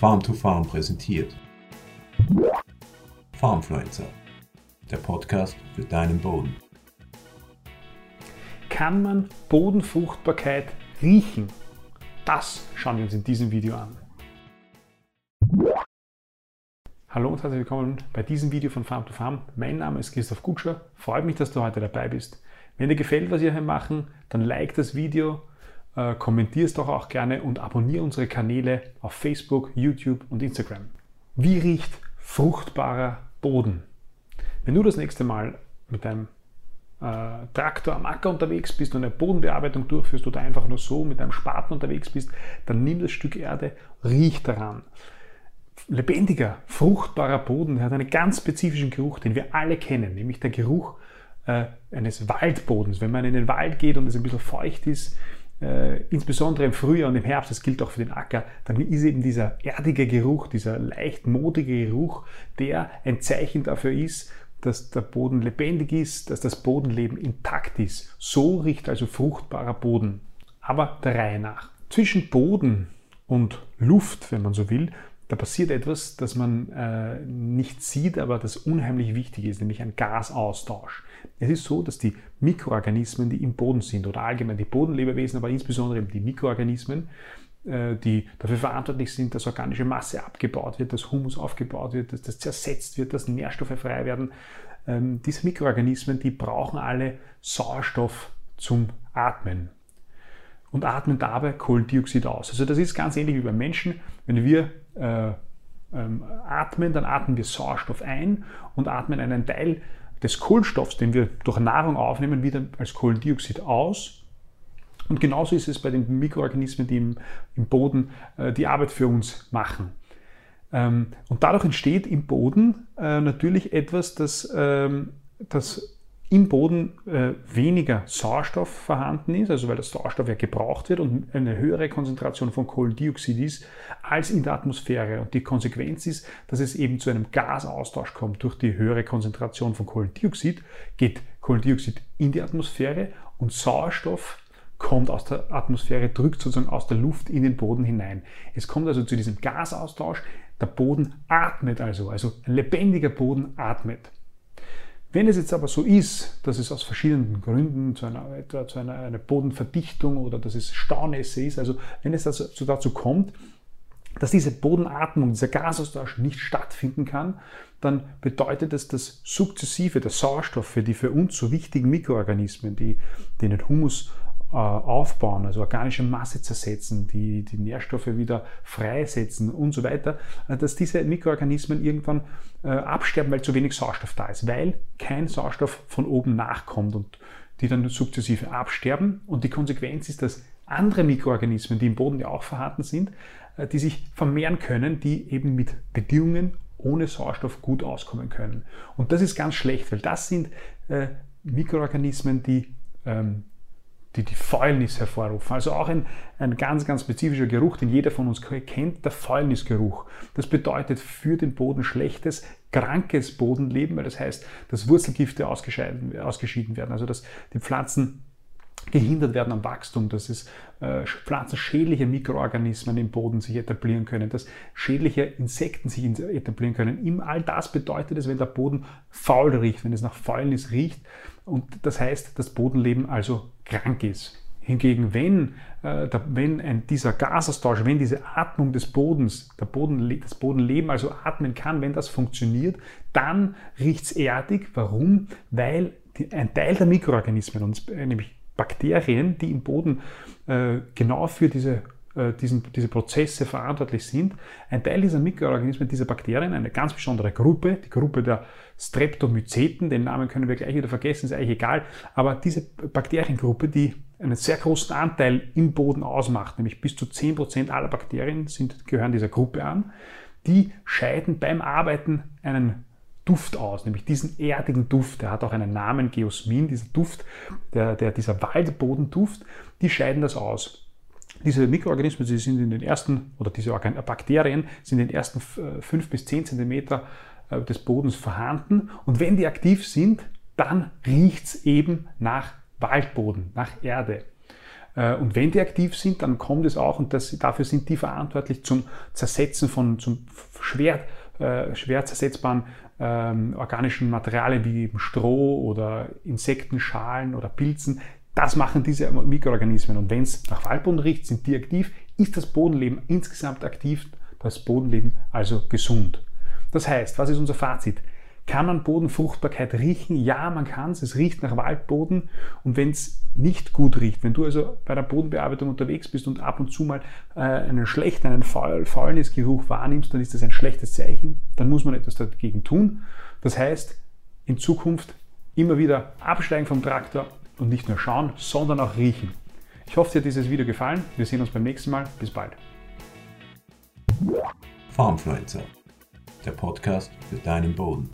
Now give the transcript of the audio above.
Farm to Farm präsentiert. Farmfluencer, der Podcast für deinen Boden. Kann man Bodenfruchtbarkeit riechen? Das schauen wir uns in diesem Video an. Hallo und herzlich willkommen bei diesem Video von Farm to Farm. Mein Name ist Christoph Kutscher. Freut mich, dass du heute dabei bist. Wenn dir gefällt, was wir hier machen, dann like das Video, äh, kommentier es doch auch gerne und abonniere unsere Kanäle auf Facebook, YouTube und Instagram. Wie riecht fruchtbarer Boden? Wenn du das nächste Mal mit deinem äh, Traktor am Acker unterwegs bist und eine Bodenbearbeitung durchführst oder einfach nur so mit einem Spaten unterwegs bist, dann nimm das Stück Erde, riech daran. Lebendiger, fruchtbarer Boden der hat einen ganz spezifischen Geruch, den wir alle kennen, nämlich der Geruch äh, eines Waldbodens. Wenn man in den Wald geht und es ein bisschen feucht ist, äh, insbesondere im Frühjahr und im Herbst, das gilt auch für den Acker, dann ist eben dieser erdige Geruch, dieser leicht modige Geruch, der ein Zeichen dafür ist, dass der Boden lebendig ist, dass das Bodenleben intakt ist. So riecht also fruchtbarer Boden. Aber der Reihe nach. Zwischen Boden und Luft, wenn man so will, da passiert etwas, das man äh, nicht sieht, aber das unheimlich wichtig ist, nämlich ein Gasaustausch. Es ist so, dass die Mikroorganismen, die im Boden sind oder allgemein die Bodenlebewesen, aber insbesondere die Mikroorganismen, äh, die dafür verantwortlich sind, dass organische Masse abgebaut wird, dass Humus aufgebaut wird, dass das zersetzt wird, dass Nährstoffe frei werden. Ähm, diese Mikroorganismen, die brauchen alle Sauerstoff zum Atmen und atmen dabei Kohlendioxid aus. Also das ist ganz ähnlich wie beim Menschen. Wenn wir äh, ähm, atmen, dann atmen wir Sauerstoff ein und atmen einen Teil des Kohlenstoffs, den wir durch Nahrung aufnehmen, wieder als Kohlendioxid aus. Und genauso ist es bei den Mikroorganismen, die im, im Boden äh, die Arbeit für uns machen. Ähm, und dadurch entsteht im Boden äh, natürlich etwas, das, ähm, das im Boden äh, weniger Sauerstoff vorhanden ist, also weil der Sauerstoff ja gebraucht wird und eine höhere Konzentration von Kohlendioxid ist als in der Atmosphäre. Und die Konsequenz ist, dass es eben zu einem Gasaustausch kommt. Durch die höhere Konzentration von Kohlendioxid geht Kohlendioxid in die Atmosphäre und Sauerstoff kommt aus der Atmosphäre, drückt sozusagen aus der Luft in den Boden hinein. Es kommt also zu diesem Gasaustausch. Der Boden atmet also, also ein lebendiger Boden atmet. Wenn es jetzt aber so ist, dass es aus verschiedenen Gründen zu einer, etwa zu einer, einer Bodenverdichtung oder dass es Staunässe ist, also wenn es dazu, dazu kommt, dass diese Bodenatmung, dieser Gasaustausch nicht stattfinden kann, dann bedeutet es, dass sukzessive der Sauerstoff für die für uns so wichtigen Mikroorganismen, die, die den Humus aufbauen, also organische Masse zersetzen, die, die Nährstoffe wieder freisetzen und so weiter, äh, dass diese Mikroorganismen irgendwann äh, absterben, weil zu wenig Sauerstoff da ist, weil kein Sauerstoff von oben nachkommt und die dann sukzessive absterben. Und die Konsequenz ist, dass andere Mikroorganismen, die im Boden ja auch vorhanden sind, die sich vermehren können, die eben mit Bedingungen ohne Sauerstoff gut auskommen können. Und das ist ganz schlecht, weil das sind Mikroorganismen, die ähm, die die Fäulnis hervorrufen. Also auch ein, ein ganz, ganz spezifischer Geruch, den jeder von uns kennt, der Fäulnisgeruch. Das bedeutet für den Boden schlechtes, krankes Bodenleben, weil das heißt, dass Wurzelgifte ausgeschieden werden, also dass die Pflanzen gehindert werden am Wachstum, dass es äh, pflanzenschädliche Mikroorganismen im Boden sich etablieren können, dass schädliche Insekten sich etablieren können. Im all das bedeutet es, wenn der Boden faul riecht, wenn es nach Fäulnis riecht und das heißt, das Bodenleben also krank ist. Hingegen, wenn, äh, der, wenn ein, dieser Gasaustausch, wenn diese Atmung des Bodens, der Boden, das Bodenleben also atmen kann, wenn das funktioniert, dann riecht es erdig. Warum? Weil die, ein Teil der Mikroorganismen, nämlich Bakterien, die im Boden äh, genau für diese, äh, diesen, diese Prozesse verantwortlich sind. Ein Teil dieser Mikroorganismen, dieser Bakterien, eine ganz besondere Gruppe, die Gruppe der Streptomyceten, den Namen können wir gleich wieder vergessen, ist eigentlich egal, aber diese Bakteriengruppe, die einen sehr großen Anteil im Boden ausmacht, nämlich bis zu 10% aller Bakterien sind, gehören dieser Gruppe an, die scheiden beim Arbeiten einen Duft aus, nämlich diesen erdigen Duft. Der hat auch einen Namen, Geosmin, dieser Duft, der, der, dieser Waldbodenduft, die scheiden das aus. Diese Mikroorganismen, sie sind in den ersten, oder diese Bakterien sind in den ersten 5 äh, bis 10 Zentimeter äh, des Bodens vorhanden. Und wenn die aktiv sind, dann riecht es eben nach Waldboden, nach Erde. Äh, und wenn die aktiv sind, dann kommt es auch, und das, dafür sind die verantwortlich zum Zersetzen von zum schwer, äh, schwer zersetzbaren ähm, organischen Materialien wie Stroh oder Insektenschalen oder Pilzen. Das machen diese Mikroorganismen. Und wenn es nach Waldboden riecht, sind die aktiv, ist das Bodenleben insgesamt aktiv, das Bodenleben also gesund. Das heißt, was ist unser Fazit? Kann man Bodenfruchtbarkeit riechen? Ja, man kann es. Es riecht nach Waldboden. Und wenn es nicht gut riecht, wenn du also bei der Bodenbearbeitung unterwegs bist und ab und zu mal äh, einen schlechten, einen faul, Fäulnisgeruch wahrnimmst, dann ist das ein schlechtes Zeichen. Dann muss man etwas dagegen tun. Das heißt, in Zukunft immer wieder absteigen vom Traktor und nicht nur schauen, sondern auch riechen. Ich hoffe, dir hat dieses Video gefallen. Wir sehen uns beim nächsten Mal. Bis bald. Farmfluencer, der Podcast für deinen Boden.